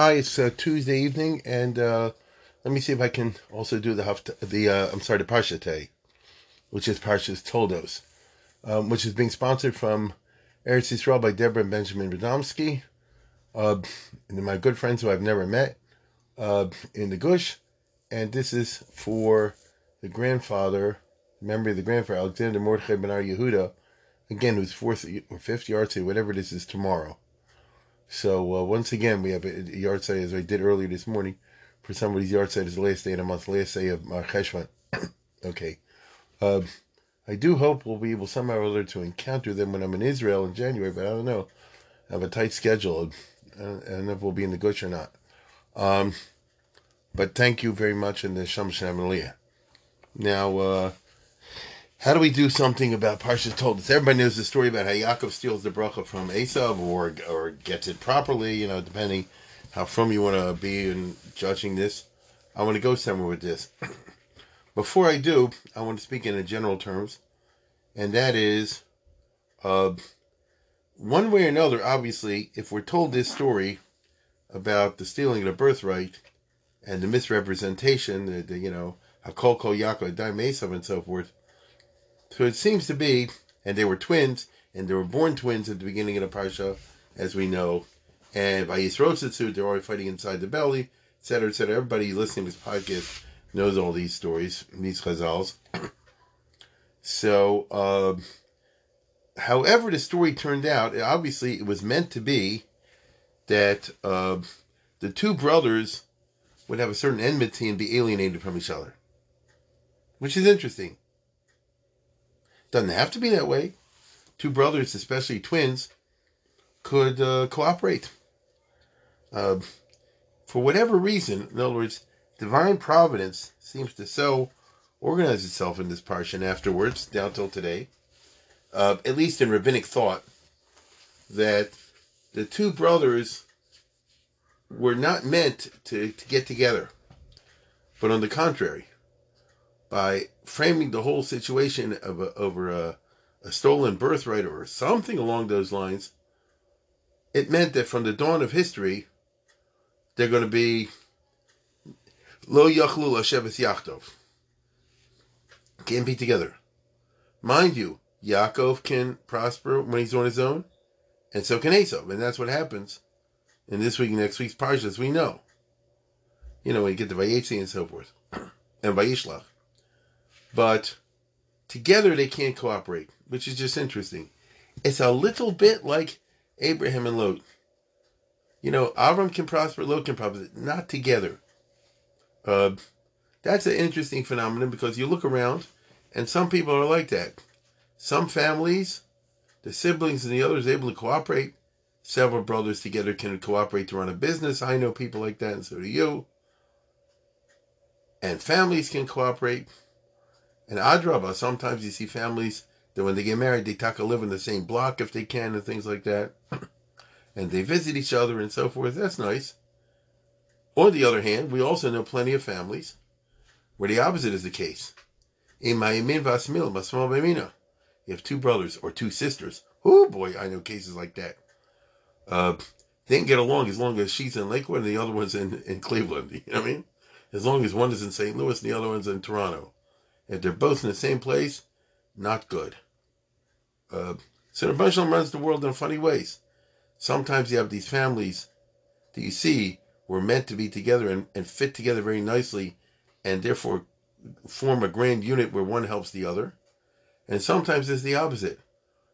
Hi, it's uh, Tuesday evening, and uh, let me see if I can also do the Haft- the uh, I'm sorry the Parsha which is Parsha's Toldos, um, which is being sponsored from Eretz Yisrael by Deborah and Benjamin Radomski, uh, and my good friends who I've never met uh, in the Gush, and this is for the grandfather, memory of the grandfather Alexander Mordechai Benar Yehuda, again whose fourth or fifth yard whatever this is tomorrow. So uh, once again, we have a, a yard sale as I did earlier this morning. For somebody's yard sale is the last day of the month, last day of Mar Cheshvan. okay. Uh, I do hope we'll be able somehow or other to encounter them when I'm in Israel in January, but I don't know. I have a tight schedule. I don't, know if we'll be in the Gush or not. Um, but thank you very much and the Sham Shem Now, uh, how do we do something about Parsha Toldos? Everybody knows the story about how Yaakov steals the bracha from Esav or or gets it properly, you know, depending how from you want to be in judging this. I want to go somewhere with this. Before I do, I want to speak in general terms, and that is, uh, one way or another, obviously, if we're told this story about the stealing of the birthright and the misrepresentation, the, the you know, Hakol Kol Yaakov, Daim Esav, and so forth, so it seems to be, and they were twins, and they were born twins at the beginning of the parsha, as we know. And by Yisrosatsu, they're already fighting inside the belly, etc., etc. Everybody listening to this podcast knows all these stories, these chazals. so, uh, however, the story turned out, obviously, it was meant to be that uh, the two brothers would have a certain enmity and be alienated from each other, which is interesting. Doesn't have to be that way. Two brothers, especially twins, could uh, cooperate. Uh, for whatever reason, in other words, divine providence seems to so organize itself in this parsha afterwards, down till today, uh, at least in rabbinic thought, that the two brothers were not meant to, to get together, but on the contrary, by framing the whole situation of a, over a, a stolen birthright or something along those lines, it meant that from the dawn of history, they're going to be lo yachlu lasheves yachtov. Can't be together. Mind you, Yaakov can prosper when he's on his own, and so can Esav, and that's what happens in this week, next week's parshas. We know, you know, when you get the Vayetzi and so forth, and Vayishlach. But together they can't cooperate, which is just interesting. It's a little bit like Abraham and Lot. You know, Avram can prosper, Lot can prosper, not together. Uh, that's an interesting phenomenon because you look around and some people are like that. Some families, the siblings and the others able to cooperate. Several brothers together can cooperate to run a business. I know people like that, and so do you. And families can cooperate. And Adraba, sometimes you see families that when they get married, they take a live in the same block if they can and things like that. and they visit each other and so forth. That's nice. On the other hand, we also know plenty of families where the opposite is the case. In Mayamin Vasmil, Masmal Bemina. You have two brothers or two sisters. Oh boy, I know cases like that. Uh, they didn't get along as long as she's in Lakewood and the other one's in, in Cleveland. You know what I mean? As long as one is in St. Louis and the other one's in Toronto. If they're both in the same place, not good. Uh, so the Rebbe runs the world in funny ways. Sometimes you have these families that you see were meant to be together and, and fit together very nicely and therefore form a grand unit where one helps the other. And sometimes it's the opposite.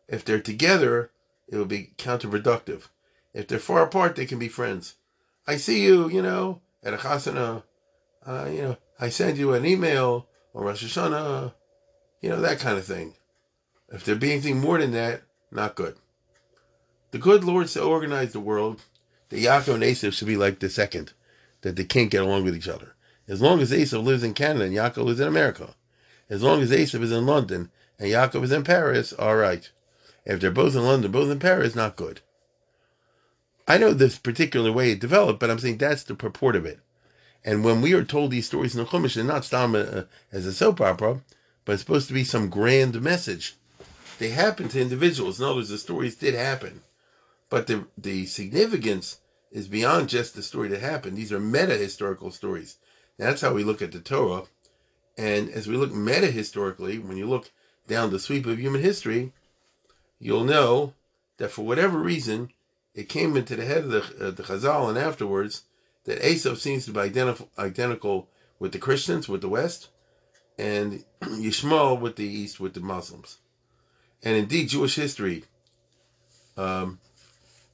If they're together, it will be counterproductive. If they're far apart, they can be friends. I see you, you know, at a chasana. Uh, you know, I send you an email or Rosh Hashanah, you know, that kind of thing. If there be anything more than that, not good. The good Lord organized the world that Yaakov and Esav should be like the second, that they can't get along with each other. As long as Esav lives in Canada and Yaakov lives in America, as long as Esav is in London and Yaakov is in Paris, all right. If they're both in London, both in Paris, not good. I know this particular way it developed, but I'm saying that's the purport of it. And when we are told these stories in the Chumash, they're not stam uh, as a soap opera, but it's supposed to be some grand message. They happen to individuals. In other words, the stories did happen. But the, the significance is beyond just the story that happened. These are meta historical stories. That's how we look at the Torah. And as we look meta historically, when you look down the sweep of human history, you'll know that for whatever reason, it came into the head of the, uh, the Chazal and afterwards that Esav seems to be identif- identical with the Christians, with the West, and Yishmael with the East, with the Muslims. And indeed, Jewish history um,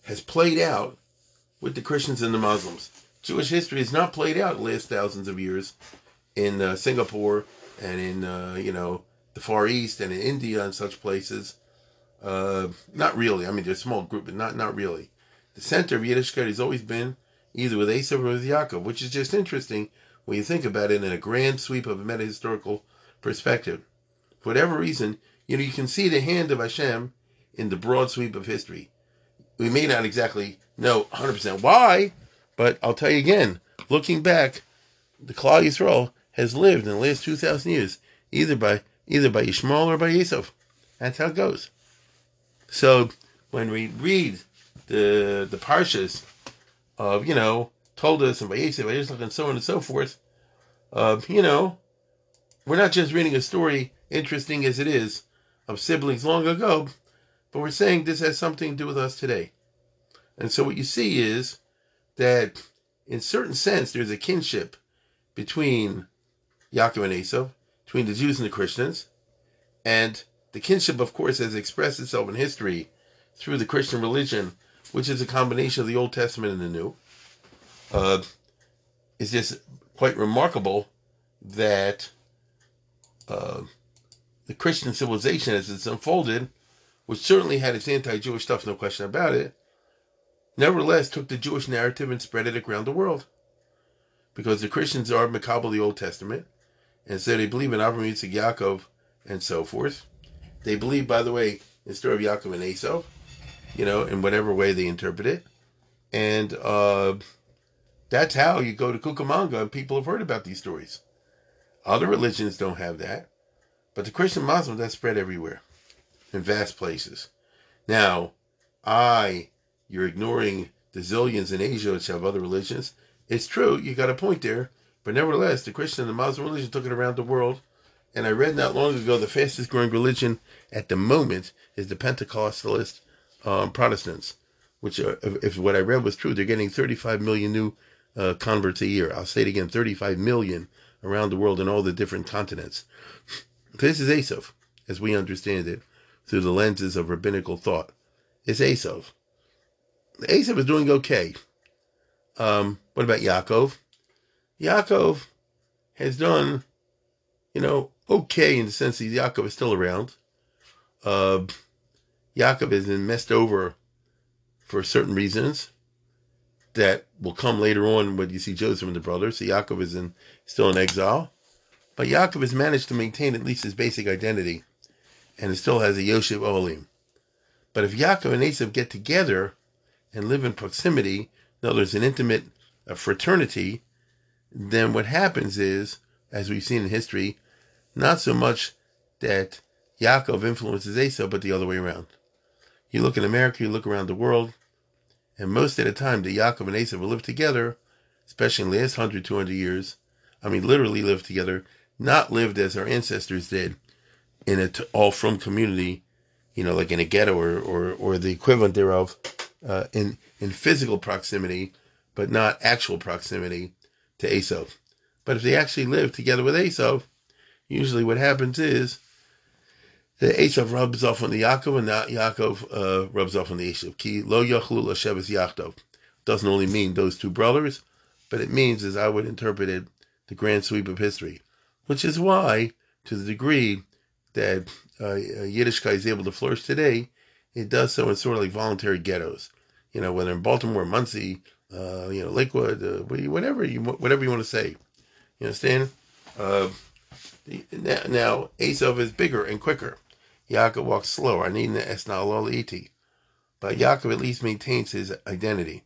has played out with the Christians and the Muslims. Jewish history has not played out the last thousands of years in uh, Singapore and in uh, you know the Far East and in India and such places. Uh, not really. I mean, there's a small group, but not not really. The center of Yiddishkeit has always been either with Esav or with Yaakov, which is just interesting when you think about it in a grand sweep of a meta historical perspective. For whatever reason, you know, you can see the hand of Hashem in the broad sweep of history. We may not exactly know 100% why, but I'll tell you again, looking back, the Klal Yisrael has lived in the last 2,000 years either by either by Yishmael or by Yisuf. That's how it goes. So when we read the the parshas of you know Toldos and by Yisuf, and so on and so forth, uh, you know, we're not just reading a story, interesting as it is, of siblings long ago, but we're saying this has something to do with us today. And so what you see is that in certain sense there's a kinship between Yaakov and Esav, between the Jews and the Christians, and the kinship, of course, has expressed itself in history through the Christian religion, which is a combination of the Old Testament and the New. Uh, it's just quite remarkable that uh, the Christian civilization, as it's unfolded, which certainly had its anti-Jewish stuff, no question about it, nevertheless took the Jewish narrative and spread it around the world. Because the Christians are Makabal the Old Testament, and so they believe in Avraham, Yitzchak, Yaakov, and so forth. They believe, by the way, in the story of Yaakov and Esau, you know, in whatever way they interpret it. And uh, that's how you go to Cucamonga and people have heard about these stories. Other religions don't have that. But the Christian Muslims, that's spread everywhere in vast places. Now, I, you're ignoring the zillions in Asia which have other religions. It's true, you got a point there. But nevertheless, the Christian and the Muslim religion took it around the world. And I read not long ago the fastest growing religion at the moment is the Pentecostalist um, Protestants, which, are, if, if, what I read was true, they're getting 35 million new uh, converts a year. I'll say it again 35 million around the world in all the different continents. this is Esav, as we understand it, through the lenses of rabbinical thought. It's Esav. Esav is doing okay. Um, what about Yaakov? Yaakov has done, you know, okay in the sense that Yaakov is still around. Uh, Yaakov has been messed over for certain reasons that will come later on when you see Joseph and the brothers. So Yaakov is in still in exile. But Yaakov has managed to maintain at least his basic identity and it still has a Yoshev Olim. But if Yaakov and Esav get together and live in proximity, in other words, an intimate fraternity, then what happens is, as we've seen in history, not so much that Yaakov influences Esau, but the other way around. You look in America, you look around the world, and most of the time, the Yaakov and Esau will live together, especially in the last 100, 200 years. I mean, literally live together, not lived as our ancestors did in an all from community, you know, like in a ghetto or, or, or the equivalent thereof, uh, in, in physical proximity, but not actual proximity to Esau. But if they actually live together with Esau, usually what happens is the Esau rubs off on the Yaakov and the Yaakov uh, rubs off on the Esau. Ki lo yachlu l'sheves Yachtov. Doesn't only mean those two brothers, but it means, as I would interpret it, the grand sweep of history. Which is why, to the degree that uh, Yiddishkeit is able to flourish today, it does so in sort of like voluntary ghettos. you know, whether in Baltimore, Monsey, uh, you know, Lakewood, uh, whatever you whatever you want to say. You understand? Uh, now, now Esav is bigger and quicker. Yaakov walks slower. Need the iti. But Yaakov at least maintains his identity.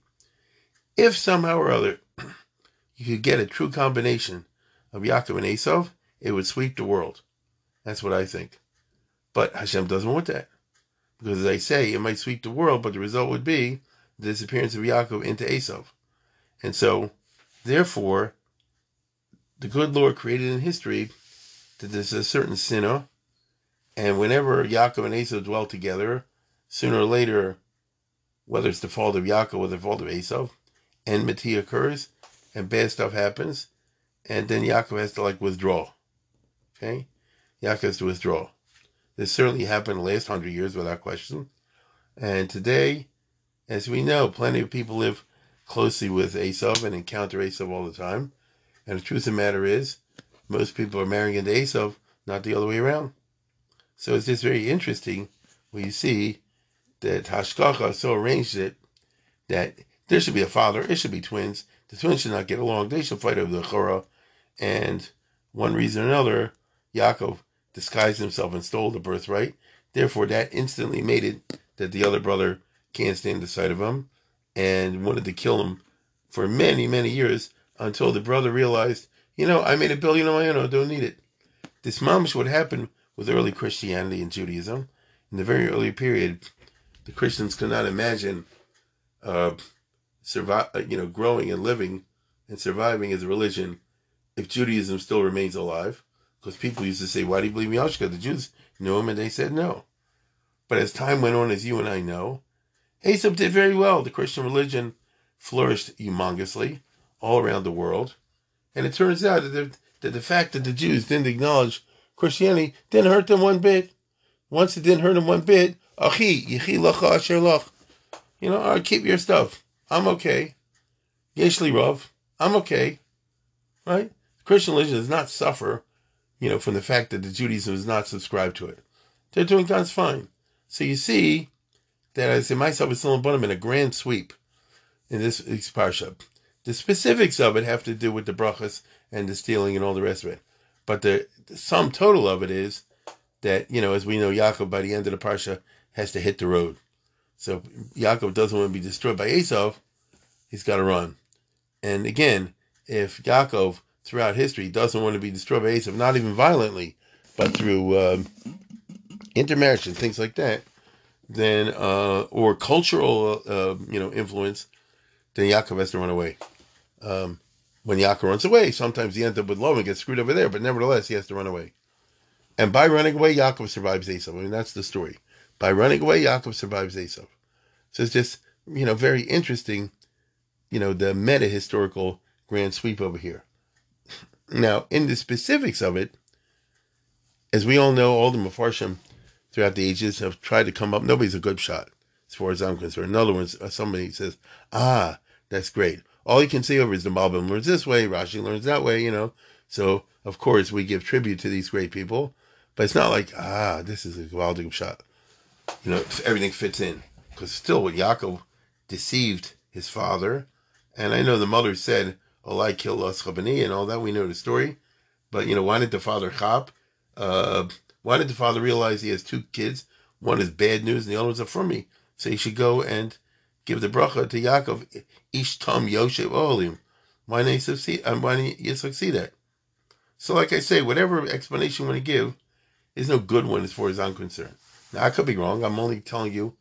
If somehow or other you could get a true combination of Yaakov and Esav, it would sweep the world. That's what I think. But Hashem doesn't want that. Because as I say, it might sweep the world, but the result would be the disappearance of Yaakov into Esav. And so, therefore, the good Lord created in history that there's a certain sinner, and whenever Yaakov and Esav dwell together, sooner or later, whether it's the fault of Yaakov or the fault of Esav, enmity occurs, and bad stuff happens, and then Yaakov has to like withdraw. Okay? Yaakov has to withdraw. This certainly happened the last hundred years without question. And today, as we know, plenty of people live closely with Esav and encounter Esav all the time. And the truth of the matter is, most people are marrying into Esav, not the other way around. So it's just very interesting when you see that Hashgacha so arranged it that there should be a father, it should be twins. The twins should not get along. They should fight over the Chorah. And one reason or another, Yaakov disguised himself and stole the birthright. Therefore, that instantly made it that the other brother can't stand the sight of him and wanted to kill him for many, many years until the brother realized, you know, I made a billion on my own, I don't need it. This mamish what happened with early Christianity and Judaism. In the very early period, the Christians could not imagine uh, survive, uh, you know, growing and living and surviving as a religion if Judaism still remains alive. Because people used to say, why do you believe in Yahshua? The Jews knew him and they said no. But as time went on, as you and I know, Esav did very well. The Christian religion flourished humongously all around the world. And it turns out that the, that the fact that the Jews didn't acknowledge Christianity didn't hurt them one bit. Once it didn't hurt them one bit, achi, yichi lacha asher lach. You know, all right, keep your stuff. I'm okay. Yeshli Rav, I'm okay. Right? Christian religion does not suffer, you know, from the fact that the Judaism is not subscribed to it. They're doing God's fine. So you see that I say myself is still in a grand sweep in this, this parsha. The specifics of it have to do with the brachas and the stealing and all the rest of it. But the, the sum total of it is that, you know, as we know, Yaakov by the end of the parsha has to hit the road. So Yaakov doesn't want to be destroyed by Esav. He's got to run. And again, if Yaakov throughout history doesn't want to be destroyed by Esav, not even violently, but through um, intermarriage and things like that, then uh, or cultural uh, you know influence, then Yaakov has to run away. Um, when Yaakov runs away, sometimes he ends up with Lo and gets screwed over there, but nevertheless he has to run away. And by running away, Yaakov survives Esav. I mean that's the story. By running away, Yaakov survives Esav. So it's just you know very interesting, you know the meta historical grand sweep over here. Now, in the specifics of it, as we all know, all the Mefarshim throughout the ages have tried to come up. Nobody's a good pshat, as far as I'm concerned. In other words, somebody says, ah, that's great. All you can see over is the Malbim learns this way, Rashi learns that way, you know. So, of course, we give tribute to these great people, but it's not like, ah, this is a Gewaldig pshat. You know, everything fits in. Because still, when Yaakov deceived his father, and I know the mother said, oh, kill us and all that, we know the story. But, you know, why did the father chop? Uh, why did the father realize he has two kids? One is bad news and the other one's a for me. So he should go and give the bracha to Yaakov, Ish Tom Yoshev Olim. Why didn't you succeed that? So, like I say, whatever explanation you want to give, is no good one as far as I'm concerned. Now, I could be wrong. I'm only telling you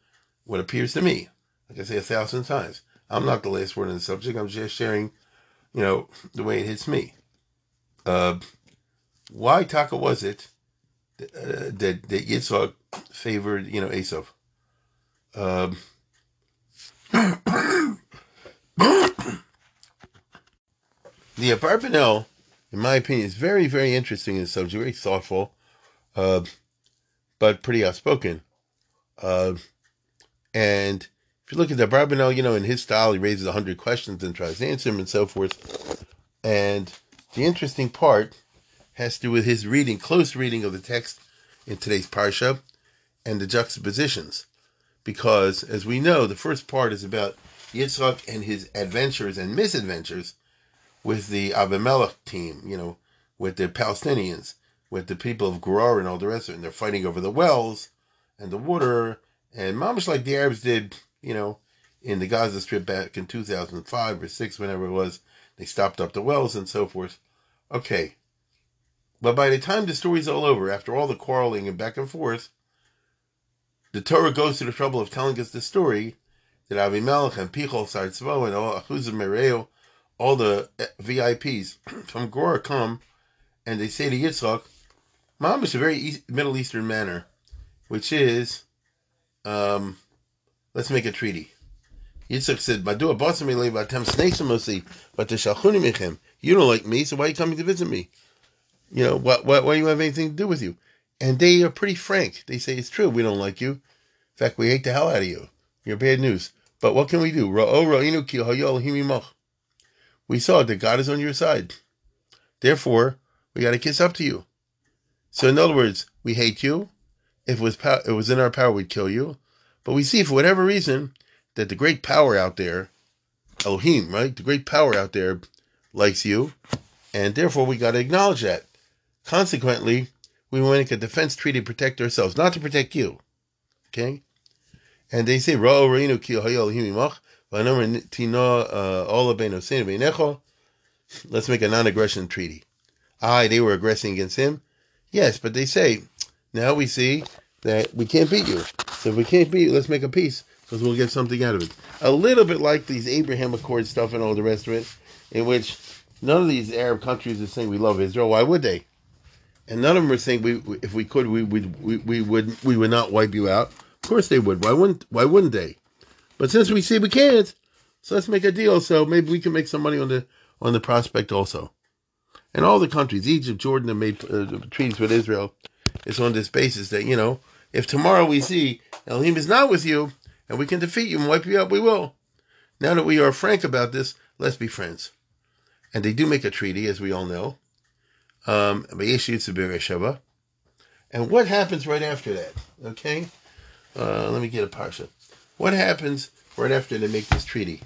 what appears to me. Like I say a thousand times, I'm not the last word on the subject. I'm just sharing, you know, the way it hits me. Uh, why Taka was it uh, that that Yitzhak favored, you know. Um, the Abarbanel, in my opinion, is very, very interesting in the subject, very thoughtful, uh, but pretty outspoken. Uh, and if you look at the Abarbanel, you know, in his style, he raises a hundred questions and tries to answer them and so forth. And the interesting part has to do with his reading, close reading of the text in today's parsha, and the juxtapositions. Because, as we know, the first part is about Yitzchak and his adventures and misadventures with the Avimelech team, you know, with the Palestinians, with the people of Gerar and all the rest of it. And they're fighting over the wells and the water, and much like the Arabs did, you know, in the Gaza Strip back in 2005 or 6, whenever it was, they stopped up the wells and so forth. Okay. But by the time the story's all over, after all the quarreling and back and forth, the Torah goes to the trouble of telling us the story that Avimelech and Pichol Sartzvo and all Achuzim all the VIPs from Gora come and they say to Yitzchak, Mom is a very East, Middle Eastern manner, which is, um, let's make a treaty. Yitzchak said, "Badu abasamile batem sneisamosi, but the shalchuni mechem. You don't like me, so why are you coming to visit me? You know, what, what, why do you have anything to do with you?" And they are pretty frank. They say it's true. We don't like you. In fact, we hate the hell out of you. You're bad news. But what can we do? We saw that God is on your side. Therefore, we got to kiss up to you. So, in other words, we hate you. If it was pow- it was in our power, we'd kill you. But we see, for whatever reason, that the great power out there, Elohim, right? The great power out there likes you, and therefore we got to acknowledge that. Consequently, we want to make a defense treaty to protect ourselves, not to protect you. Okay? And they say, uh. Let's make a non-aggression treaty. Aye, they were aggressing against him. Yes, but they say, now we see that we can't beat you. So if we can't beat you, let's make a peace because we'll get something out of it. A little bit like these Abraham Accord stuff and all the rest of it, in which none of these Arab countries are saying we love Israel. Why would they? And none of them are saying we, if we could, we would, we, we would, we would not wipe you out. Of course they would. Why wouldn't, why wouldn't they? But since we see we can't, so let's make a deal. So maybe we can make some money on the on the prospect also. And all the countries, Egypt, Jordan, have made uh, treaties with Israel. It's on this basis that you know, if tomorrow we see Elohim is not with you, and we can defeat you and wipe you out, we will. Now that we are frank about this, let's be friends. And they do make a treaty, as we all know. Um, and what happens right after that? Okay? Uh, let me get a parsha. What happens right after they make this treaty?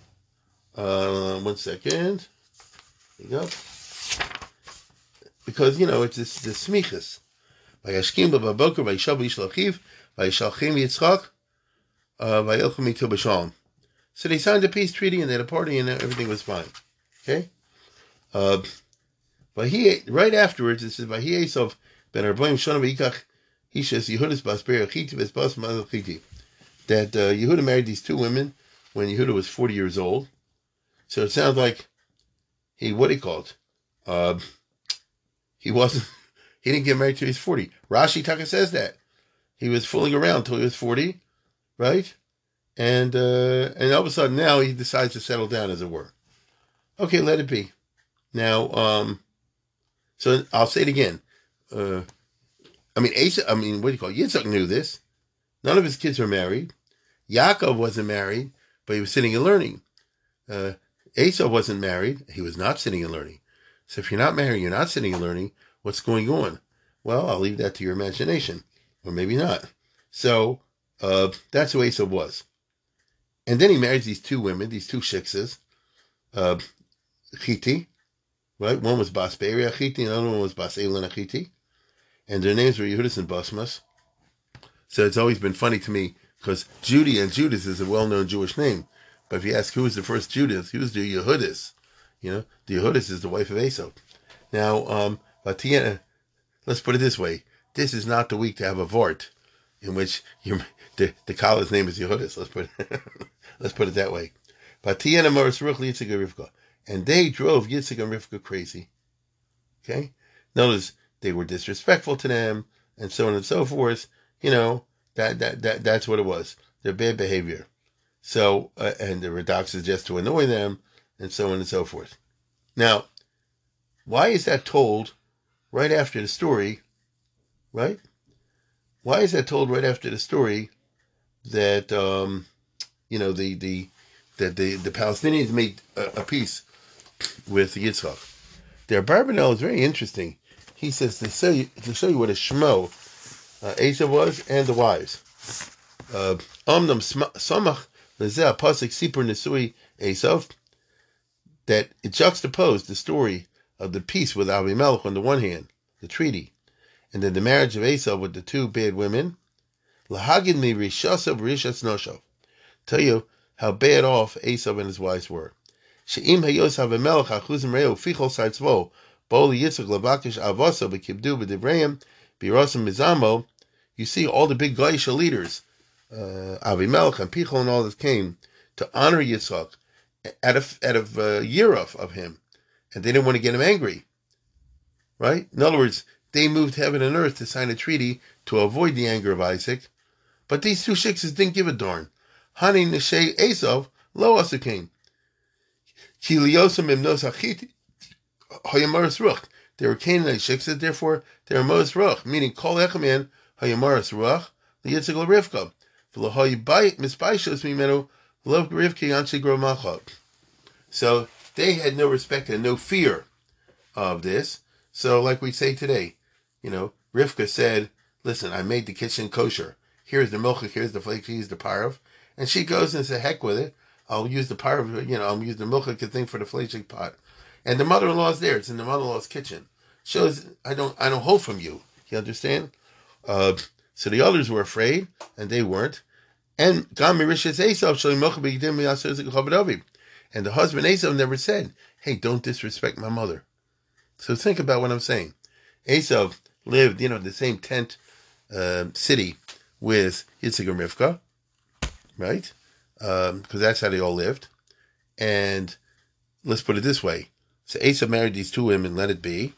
Uh, one second. There you go. Because, you know, it's this, this smichas. Vayashkim b'baboker vayishav vayishlachiv vayishalchim yitzchak uh, so they signed a peace treaty and they had a party and everything was fine. Okay? Uh, but he, right afterwards, it says, Vahiyesov ben Arboim Shonam Yikach Hishas Yehudis Bas Berachiti Bas Bas Malachiti. That uh, Yehuda married these two women when Yehuda was 40 years old. So it sounds like he, what he called, uh, he wasn't, he didn't get married till he was 40. Rashi Taka says that. He was fooling around till he was 40 right? And uh, and all of a sudden now he decides to settle down, as it were. Okay, let it be. Now, um, so I'll say it again. Uh, I mean, Asa, I mean, what do you call it? Yitzchak knew this. None of his kids were married. Yaakov wasn't married, but he was sitting and learning. Uh, Asa wasn't married. He was not sitting and learning. So if you're not married, you're not sitting and learning, what's going on? Well, I'll leave that to your imagination, or maybe not. So uh, that's who Asa was. And then he marries these two women, these two shiksas, uh, Chiti, right? One was Bas Beria Chiti, and the other one was Bas Elena Chiti. And their names were Yehudis and Basmas. So it's always been funny to me because Judy and Judas is a well-known Jewish name. But if you ask who was the first Judas, who was the Yehudis? You know, the Yehudis is the wife of Esau. Now, um, Batiana, let's put it this way. This is not the week to have a vort in which you the the name is Yehudis. Let's put it, let's put it that way. And they drove Yitzchak and Rivka crazy. Okay? Notice they were disrespectful to them and so on and so forth. You know, that that, that that's what it was. Their bad behavior. So, uh, and the Radak is just to annoy them and so on and so forth. Now, why is that told right after the story, right? Why is that told right after the story that um, you know the the that the, the Palestinians made a, a peace with Yitzchak. Their Barbanel is very interesting. He says to show you to show you what a shmo uh, Asa was and the wives. Uh, Omnam Samach Lezeh Pasik Sipur Nesui Esav, that it juxtaposed the story of the peace with Abimelech on the one hand, the treaty, and then the marriage of Esau with the two bad women. Lahagid mi rishasav rishas. Tell you how bad off Esau and his wives were. She'im hayos Avimelech achuzim reu fichol sartzvo bol yitzchak lavakish avosa b'kibdu b'divrayim b'rosim mizamo. You see all the big Gaisha leaders, uh, Avimelech and Pichol and all that came to honor Yitzchak out of out of uh, year of, him, and they didn't want to get him angry. Right? In other words, they moved heaven and earth to sign a treaty to avoid the anger of Isaac, but these two shiksas didn't give a darn. Hani Neshe Esav lo asukim. They were Canaanite shiksas, therefore they were mos ruach, meaning kol echaman hayamaris ruach liyitzig l'rivka. So they had no respect and no fear of this. So, like we say today, you know, Rivka said, "Listen, I made the kitchen kosher. Here's the milk. Here's the flake. Here's the parv." And she goes and says, "Heck with it. I'll use the power of, You know, I'll use the milk thing for the flake pot." And the mother-in-law's there. It's in the mother-in-law's kitchen. Shows I don't I don't hold from you. You understand? Uh, so the others were afraid, and they weren't. And and the husband Esau never said, "Hey, don't disrespect my mother." So think about what I'm saying. Esau lived, you know, in the same tent uh, city with Yitzchak and Rivka, right? Because um, that's how they all lived. And let's put it this way: so Esau married these two women, let it be.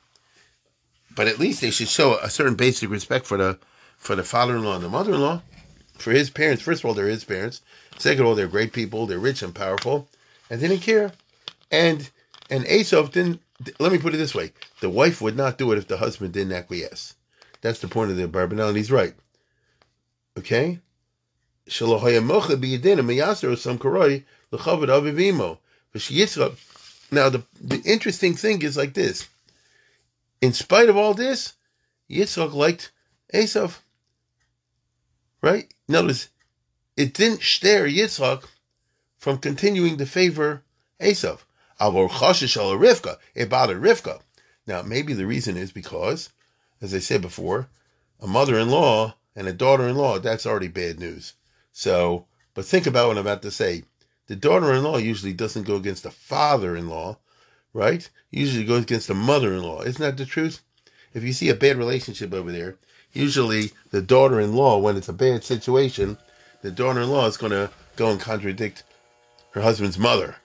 But at least they should show a certain basic respect for the for the father-in-law and the mother-in-law, for his parents. First of all, they're his parents. Second of all, they're great people. They're rich and powerful, and they didn't care. And and Esau didn't let me put it this way: the wife would not do it if the husband didn't acquiesce. That's the point of the Barbanel, and he's right. Okay. Now the, the interesting thing is like this. In spite of all this, Yitzchak liked Esav. Right? Notice, it didn't stare Yitzchak from continuing to favor Esav. It bothered Rivka. Now, maybe the reason is because, as I said before, a mother-in-law and a daughter-in-law, that's already bad news. So, but think about what I'm about to say. The daughter-in-law usually doesn't go against the father-in-law, right? Usually goes against the mother-in-law. Isn't that the truth? If you see a bad relationship over there, usually the daughter-in-law, when it's a bad situation, the daughter-in-law is going to go and contradict her husband's mother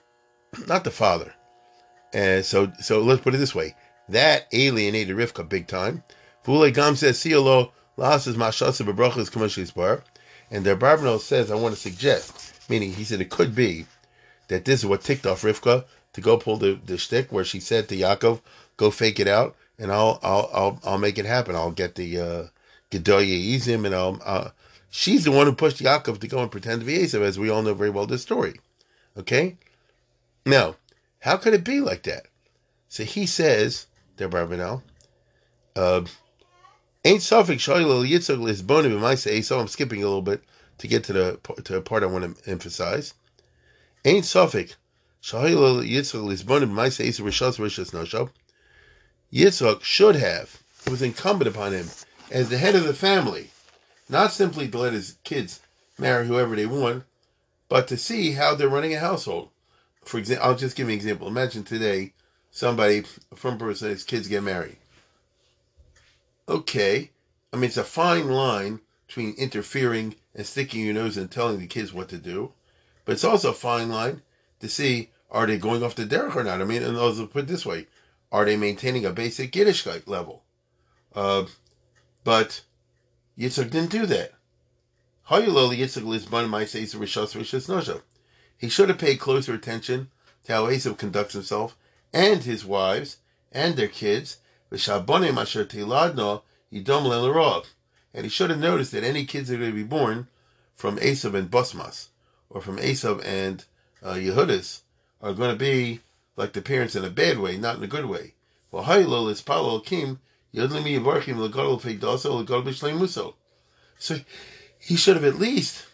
not the father. And so, so let's put it this way: that alienated Rivka big time. Vule Gam says, "Siolo lasas mashasa bebrachas kamashis bar," and the Barbanel says, "I want to suggest," meaning he said it could be that this is what ticked off Rivka to go pull the the where she said to Yaakov, "Go fake it out, and I'll I'll I'll I'll make it happen. I'll get the uh, Gedalia Ezim, and I'll." Uh, she's the one who pushed Yaakov to go and pretend to be Esav, as we all know very well this story. Okay? Now, how could it be like that? So he says, Der Barbanel, uh, ain't Suffolk Shaila Yitzchak in say, so I'm skipping a little bit to get to the to the part I want to emphasize. Ain't Suffolk Shaila Yitzchak in say, so Rishas Rishas Noshab. Yitzchak should have, it was incumbent upon him as the head of the family, not simply to let his kids marry whoever they want, but to see how they're running a household for example, I'll just give you an example. Imagine today somebody, a firm person, his kids get married. Okay, I mean it's a fine line between interfering and sticking your nose and telling the kids what to do, but it's also a fine line to see are they going off the derech or not. I mean, and also put this way: are they maintaining a basic Yiddishkeit level? Uh, but Yitzchak didn't do that. He should have paid closer attention to how Esav conducts himself and his wives and their kids. And he should have noticed that any kids that are going to be born from Esav and Basmas, or from Esav and uh, Yehudis, are going to be like the parents in a bad way, not in a good way. So he should have at least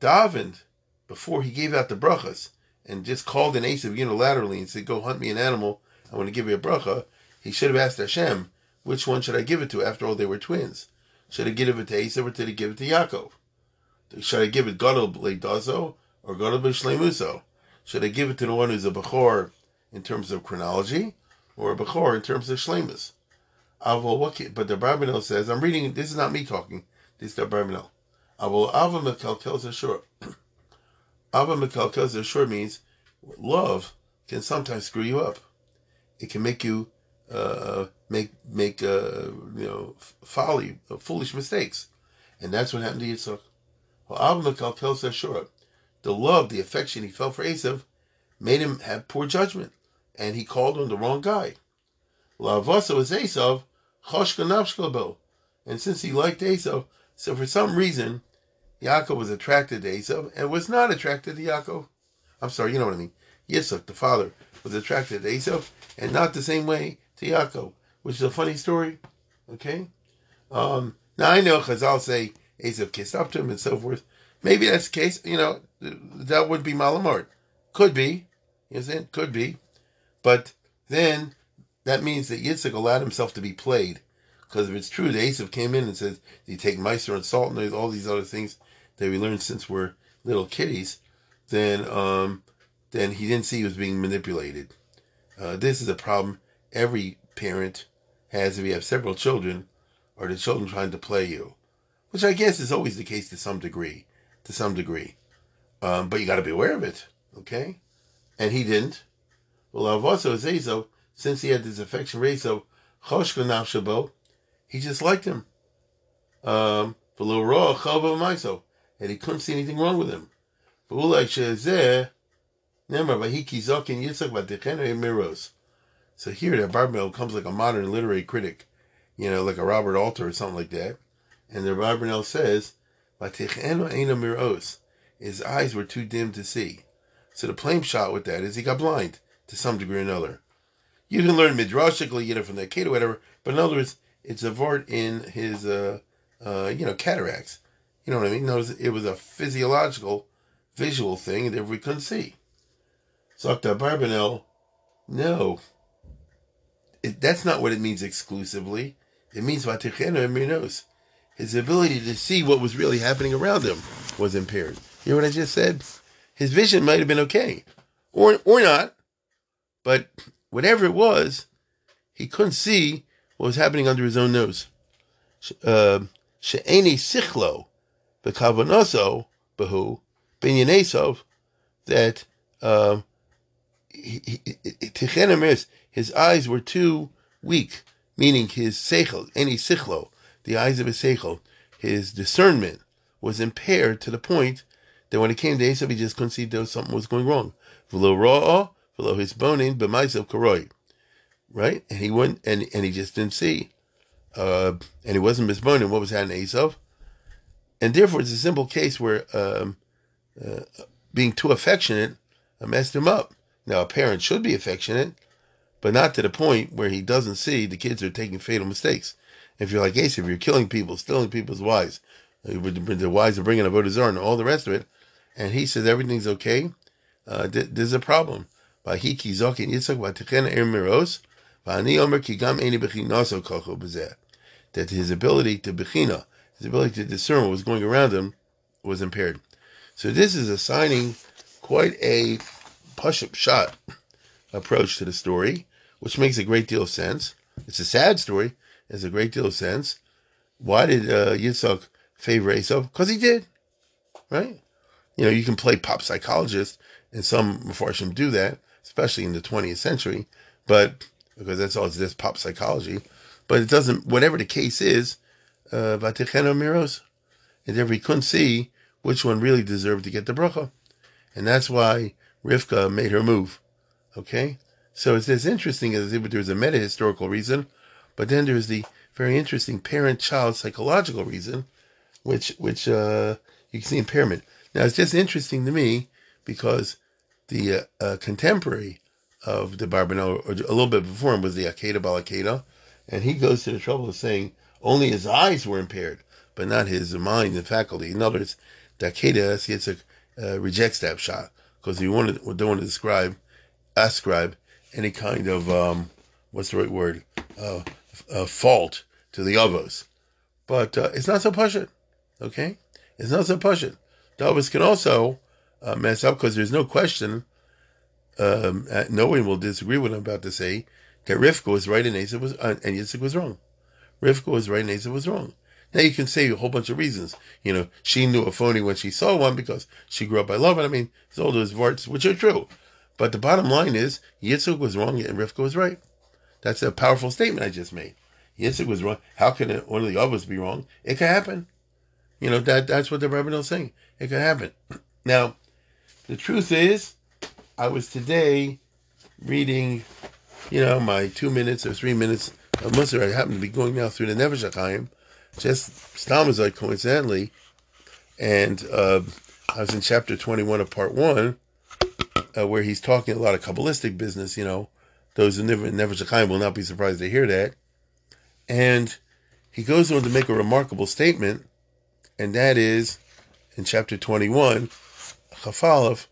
davened before he gave out the brachas and just called an Esav unilaterally and said, "Go hunt me an animal. I want to give you a bracha." He should have asked Hashem, "Which one should I give it to?" After all, they were twins. Should I give it to Esav or did I give it to Yaakov? Should I give it Gadol Dazo or Gadol Shlemuso? Should I give it to the one who's a Bechor in terms of chronology or a Bechor in terms of Shlemus? But the Barbanel says, I'm reading, this is not me talking, this is the Barbanel. Avol Ava Mekalkel Zashur. Ava Mekalkel Zashur means love can sometimes screw you up. It can make you uh, make make uh, you know folly, foolish mistakes, and that's what happened to Yitzchak. Well, tells us Ashura, the love, the affection he felt for Esav made him have poor judgment, and he called on the wrong guy. Lavasa was Esav, and since he liked Esav, so for some reason, Yaakov was attracted to Esav and was not attracted to Yaakov. I'm sorry, you know what I mean. Yitzchak, the father, was attracted to Esav and not the same way to Yaakov, which is a funny story. Okay? Um, now I know Chazal say Esav kissed up to him and so forth. Maybe that's the case. You know, that would be Malamart. Could be. You know Could be. But then that means that Yitzchak allowed himself to be played. Because if it's true that Esav came in and says, you take mice and salt and all these other things that we learned since we're little kiddies, then um, then he didn't see he was being manipulated. Uh, this is a problem every parent has if you have several children or the children trying to play you which I guess is always the case to some degree, to some degree. Um, but you got to be aware of it, okay? And he didn't. Well, Avoso Zezo, since he had this affection race of he just liked him. Um, and he couldn't see anything wrong with him. So here, the Barbanel comes like a modern literary critic, you know, like a Robert Alter or something like that. And the Rabbi says, "Laticheno eno miros," his eyes were too dim to see. So the plain pshat with that is he got blind to some degree or another. You can learn midrashically, you know, from the kid or whatever, but in other words, it's a vort in his, uh, uh, you know, cataracts. You know what I mean? Notice it was a physiological, visual thing that we couldn't see. So Dr. Barbanel, no. It, that's not what it means exclusively. It means Vatichenu Minos his ability to see what was really happening around him was impaired. You know what I just said? His vision might have been okay, or or not, but whatever it was, he couldn't see what was happening under his own nose. Um, She'eni sichlo, bekavonoso behu binyanesov, that um, his eyes were too weak, meaning his seichel, any sichlo, the eyes of his seichel, his discernment was impaired to the point that when it came to Esav, he just couldn't see that something was going wrong. V'lo ra'ah, v'lo his boning, b'maisav karoi. Right? And he went, and, and he just didn't see. Uh, and he wasn't misboning what was happening to Esav. And therefore, it's a simple case where um, uh, being too affectionate messed him up. Now, a parent should be affectionate, but not to the point where he doesn't see the kids are taking fatal mistakes. If you're like Ace, if you're killing people, stealing people's wives, the wives are bringing a Vodazar and all the rest of it, and he says everything's okay, uh, th- there's a problem. That his ability to bechina, his ability to discern what was going around him, was impaired. So this is assigning quite a push up shot approach to the story, which makes a great deal of sense. It's a sad story, has a great deal of sense. Why did uh, Yitzhak favor Esav? Because he did, right? You know, you can play pop psychologist, and some Mepharshim do that, especially in the 20th century, but because that's all it's just pop psychology. But it doesn't, whatever the case is, uh, Miros, and therefore he couldn't see which one really deserved to get the bracha. And that's why Rivka made her move. Okay? So it's as interesting as if there's a meta historical reason but then there's the very interesting parent-child psychological reason, which which uh, you can see impairment. Now it's just interesting to me because the uh, uh, contemporary of the Barbanel, or a little bit before him, was the Akeda Balakeda, and he goes to the trouble of saying only his eyes were impaired, but not his mind and faculty. In other words, that Kedas Yitzchak uh, rejects that pshat because he wanted don't want to describe ascribe any kind of um, what's the right word uh, uh, fault to the avos, but uh, it's not so pushing. Okay, it's not so pushing. The avos can also uh, mess up because there's no question. Um, uh, no one will disagree with what I'm about to say that Rivka was right and Asa was uh, and Yitzchak was wrong. Rivka was right and Asa was wrong. Now you can say a whole bunch of reasons. You know, she knew a phony when she saw one because she grew up by love. And I mean, it's all those words which are true. But the bottom line is Yitzchak was wrong and Rivka was right. That's a powerful statement I just made. Yitzchak was wrong. How can one of the others be wrong? It could happen. You know, that that's what the Rebbe is saying. It could happen. Now, the truth is, I was today reading, you know, my two minutes or three minutes of Musar. I happen to be going now through the Nefesh just like coincidentally, and uh, I was in chapter 21 of part one, uh, where he's talking a lot of Kabbalistic business, you know, those who never, Nefesh HaChaim will not be surprised to hear that. And he goes on to make a remarkable statement, and that is in chapter 21, Chafalov,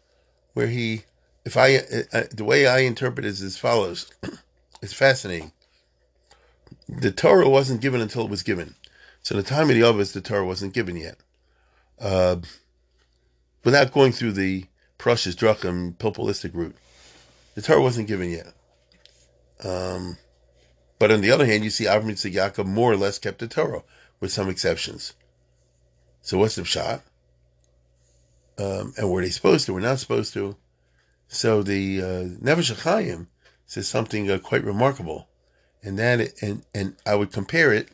where he, if I, uh, uh the way I interpret it is as follows. it's fascinating. The Torah wasn't given until it was given. So the time of the Avos, the Torah wasn't given yet. Uh, without going through the Prussia's Drachim Pilpolistic route, the Torah wasn't given yet. Um, but on the other hand, you see Avram Yitzchak Yaakov more or less kept the Torah, with some exceptions. So what's the pshat? Um, and were they supposed to? We're not supposed to. So the uh, says something uh, quite remarkable, and that and and I would compare it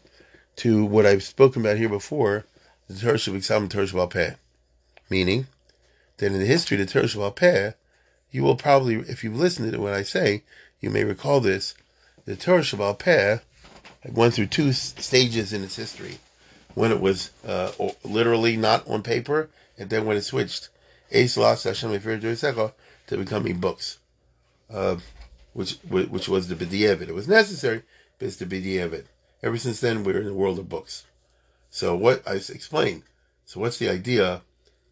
to what I've spoken about here before, the Torah Sheb'al Torah Meaning that in the history of the Torah Sheb'al Peh, you will probably, if you've listened to what I say, you may recall this. The Torah Sheb'al Peh went through two stages in its history. When it was uh, literally not on paper, and then when it switched to becoming books, uh, which which was the B'di'evit. It was necessary, but it's the B'di'evit. Ever since then, we're in the world of books. So what I explained. So what's the idea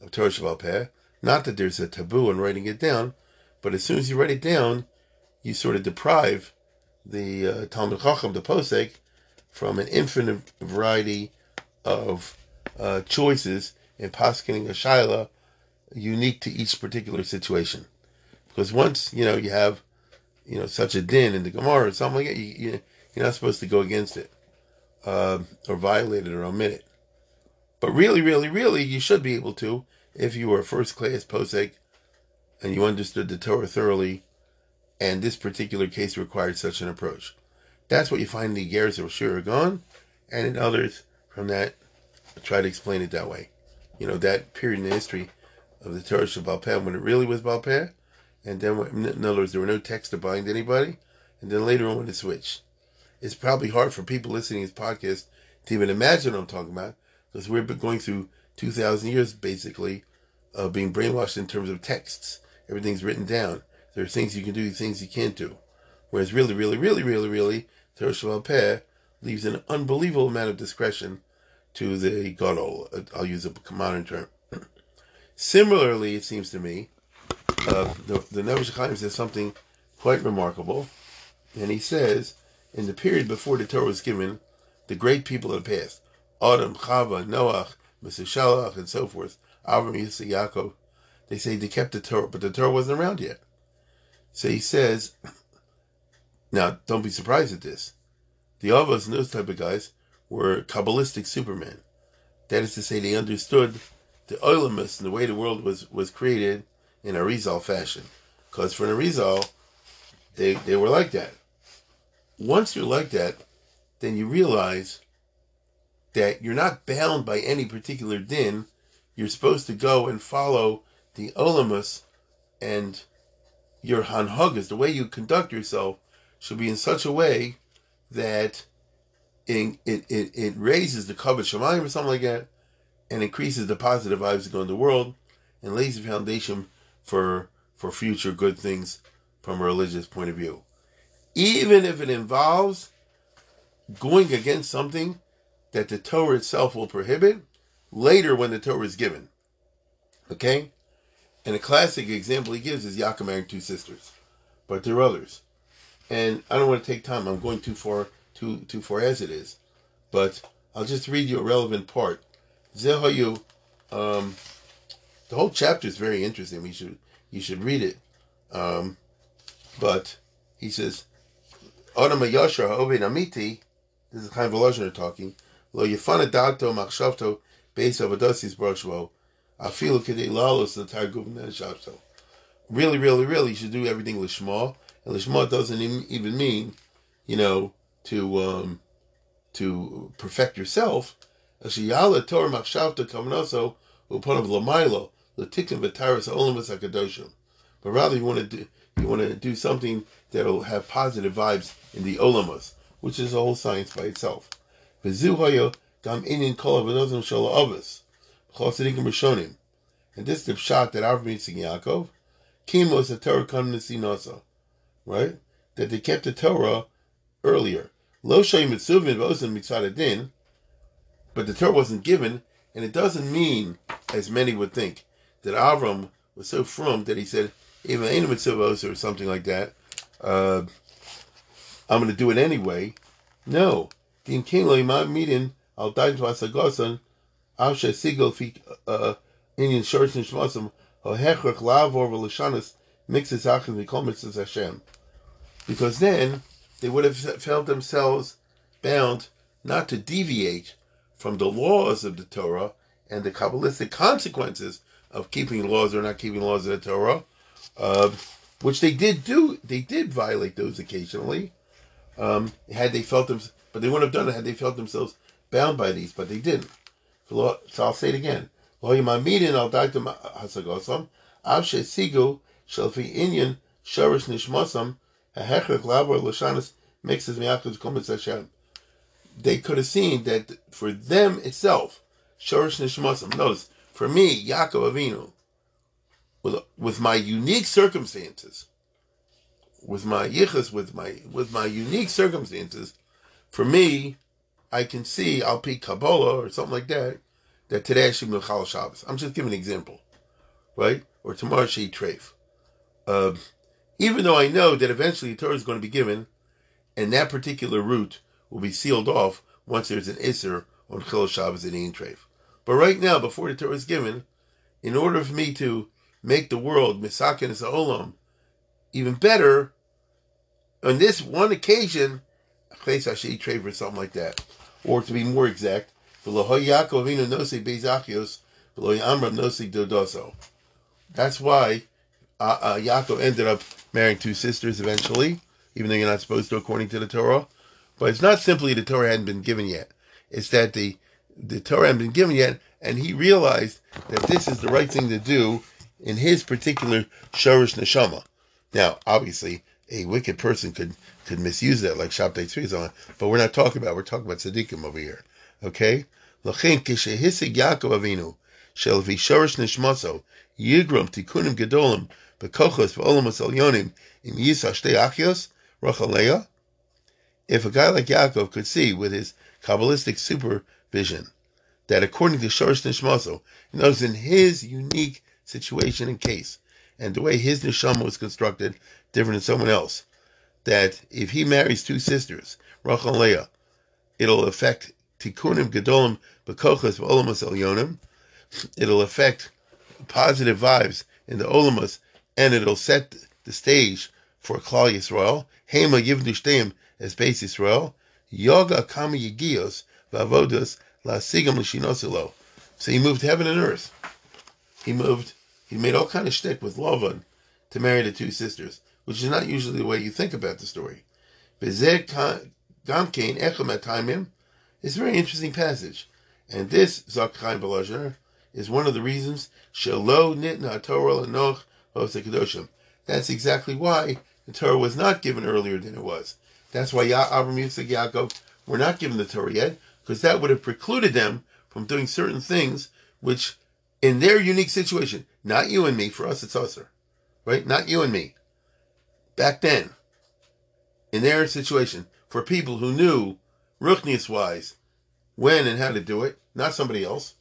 of Torah Sheb'al Peh? Not that there's a taboo in writing it down, but as soon as you write it down, you sort of deprive the uh, Talmud Chacham, the Posek, from an infinite variety of uh, choices in poskening a shaila unique to each particular situation. Because once you know you have you know such a din in the Gemara or something like that, you, you, you're not supposed to go against it uh, or violate it or omit it. But really, really, really, you should be able to if you were a first class posek and you understood the Torah thoroughly, and this particular case required such an approach. That's what you find in the Gears of Shur gone, and in others from that I try to explain it that way. You know, that period in the history of the Torah Sheb'al Peh, when it really was Balpeh, and then, in other words, there were no texts to bind anybody, and then later on when it switched it's probably hard for people listening to this podcast to even imagine what I'm talking about because we're going through 2,000 years basically of being brainwashed in terms of texts. Everything's written down. There are things you can do, things you can't do. Whereas really, really, really, really, really, Torah Sheb'al Peh leaves an unbelievable amount of discretion to the Gadol. I'll use a modern term. Similarly, it seems to me, uh, the, the Chaim says something quite remarkable, and he says in the period before the Torah was given, the great people of the past, Adam, Chava, Noach, Metushelach and so forth, Avram, Yitzchak, Yaakov, they say they kept the Torah, but the Torah wasn't around yet. So he says, now don't be surprised at this. The Avos and those type of guys were Kabbalistic supermen. That is to say, they understood the Olamus and the way the world was, was created in a Arizal fashion. Because for an Arizal, they, they were like that once you're like that, then you realize that you're not bound by any particular din. You're supposed to go and follow the olamus, and your hanhagas, the way you conduct yourself, should be in such a way that it, it, it, it raises the kavod shemayim or something like that, and increases the positive vibes that go in the world, and lays the foundation for for future good things from a religious point of view even if it involves going against something that the Torah itself will prohibit later when the Torah is given. Okay? And a classic example he gives is Yaakov marrying two sisters. But there are others. And I don't want to take time. I'm going too far too too far as it is. But I'll just read you a relevant part. Zehoyu, um, the whole chapter is very interesting. We should you should read it. Um, but he says, Adam Yashar Amiti, this is kind of a talking, Lo Yefana Dato Machshavto Beis Avodosis Broshvo, Afilu Kedei Lalos the Targum Shavto. Really, really, really, you should do everything Lishma. And Lishma doesn't even mean, you know, to um, to perfect yourself. Ashiyala Torah Machshavto Kamanoso Upon of Lamailo, Latikin Vitaris Olamas Akadoshim. But rather you want to do you want to do something that will have positive vibes in the olamos, which is a whole science by itself. And this is the pshat that Avram Yitzchak Yaakov, Kimos the Torah Kanasinosa, right? That they kept the Torah earlier. Lo V'Osim Mitzadadin, but the Torah wasn't given, and it doesn't mean, as many would think, that Avram was so frum that he said, even ain't mitzvahs or something like that, uh, I'm going to do it anyway. No. In king lo imam meeting al dain to asagosan al she sigel fi uh, Indian shorts and shmasam ho hechrach lavor v'lashanis mixes achim v'kol mitzvahs Hashem. Because then they would have felt themselves bound not to deviate from the laws of the Torah and the Kabbalistic consequences of keeping laws or not keeping laws of the Torah, uh, which they did do. They did violate those occasionally. Um, had they felt them, but they wouldn't have done it had they felt themselves bound by these, but they didn't. So I'll say it again. They could have seen that for them itself. Notice for me, Yaakov Avinu, with with my unique circumstances, with my yichus, with my with my unique circumstances, for me, I can see I'll pick Kabbalah or something like that. That today I should be Chal Shabbos. I'm just giving an example, right? Or tomorrow she treif. Uh, even though I know that eventually the Torah is going to be given, and that particular route will be sealed off once there's an Isser on Chil Shabbos and Ein Treif. But right now, before the Torah is given, in order for me to make the world misakin as olam even better, on this one occasion, place trade for something like that, or to be more exact, That's why uh, uh, Yaakov ended up marrying two sisters eventually, even though you're not supposed to according to the Torah. But it's not simply the Torah hadn't been given yet; it's that the the Torah hadn't been given yet, and he realized that this is the right thing to do in his particular shorish neshama. Now, obviously, a wicked person could could misuse that, like Shabtai Tzvi on, but we're not talking about. We're talking about tzaddikim over here. Okay, lachin kishehisig Yaakov Avinu shel v'shorish neshmaso yigrom tikunim gedolim bekochos v'olamas elyonim im yisah shtei achios rachaleya. If a guy like Yaakov could see with his kabbalistic supervision that according to Shorish Nishmaso, knows in his unique situation and case, and the way his neshama was constructed, different than someone else, that if he marries two sisters, Rachel and Leah, it'll affect tikkunim gedolim bekochas v'olamas elyonim, it'll affect positive vibes in the olamas, and it'll set the stage for Klal Yisrael. Hema yivnu shteim as base Yisrael. Yoga kama yigios v'avodas la'sigam l'shinosilo. So he moved heaven and earth. He moved he made all kind of shtick with Lavan to marry the two sisters, which is not usually the way you think about the story. Taimim is a very interesting passage. And this, Zakhaim Balazar, is one of the reasons Shelo Nitna Torah. That's exactly why the Torah was not given earlier than it was. That's why ya- Avram Yitzchak Yaakov were not given the Torah yet, because that would have precluded them from doing certain things which, in their unique situation, not you and me. For us, it's us, right? Not you and me. Back then, in their situation, for people who knew ruchnius wise when and how to do it, not somebody else.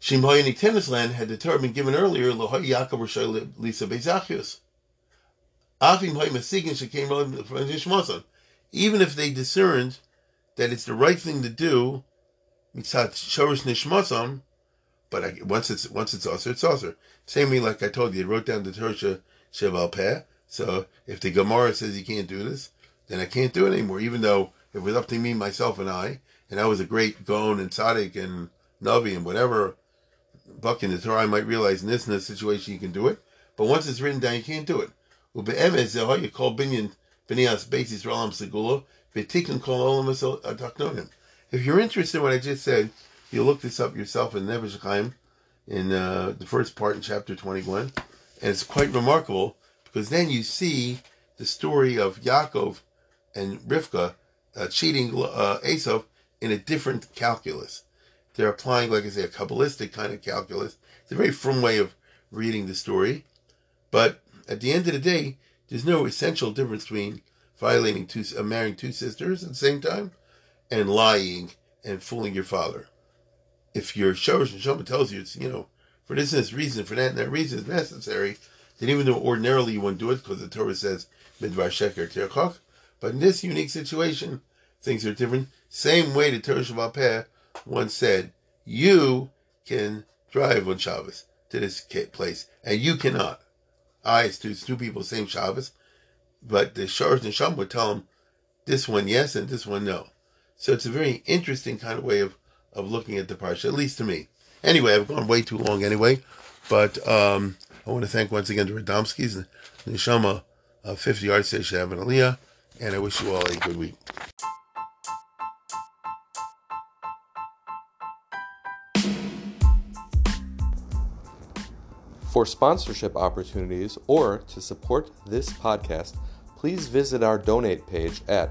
Shimhoyanik tennis land had the Torah been given earlier, Lohoy Yaakov Roshai Lisa Bezachius. Avim Hoy Masigin Nishmasan. Even if they discerned that it's the right thing to do, Mitzat Shorish Nishmasam, but I, once it's once it's also it's also same way like I told you, I wrote down the Torah Sheval Peh. So if the Gemara says you can't do this, then I can't do it anymore. Even though it was up to me, myself, and I, and I was a great Gon and Tzaddik and Navi and whatever buck in the Torah, I might realize in this in this situation you can do it. But once it's written down, you can't do it. basis olam. Uh, if you're interested in what I just said, you look this up yourself in Chaim in uh, the first part in chapter 21, and it's quite remarkable because then you see the story of Yaakov and Rivka uh, cheating uh, in a different calculus. They're applying, like I say, a Kabbalistic kind of calculus. It's a very firm way of reading the story. But at the end of the day, there's no essential difference between violating two, uh, marrying two sisters at the same time and lying and fooling your father. If your Shorish and Shoma tells you it's, you know, for this and this reason, for that and that reason is necessary, then even though ordinarily you wouldn't do it because the Torah says midvar sheker tirchach, but in this unique situation, things are different. Same way the Torah Sheb'al Peh once said, you can drive on Shabbos to this place, and you cannot. I, it's two, it's two people, same Shabbos, but the Shorish and Shom would tell them this one yes and this one no. So it's a very interesting kind of way of, of looking at the parsha, at least to me. Anyway, I've gone way too long anyway, but um, I want to thank once again the Radomskis and Neshama uh, 50 Yard Station Avon Aliyah, and I wish you all a good week. For sponsorship opportunities or to support this podcast, please visit our donate page at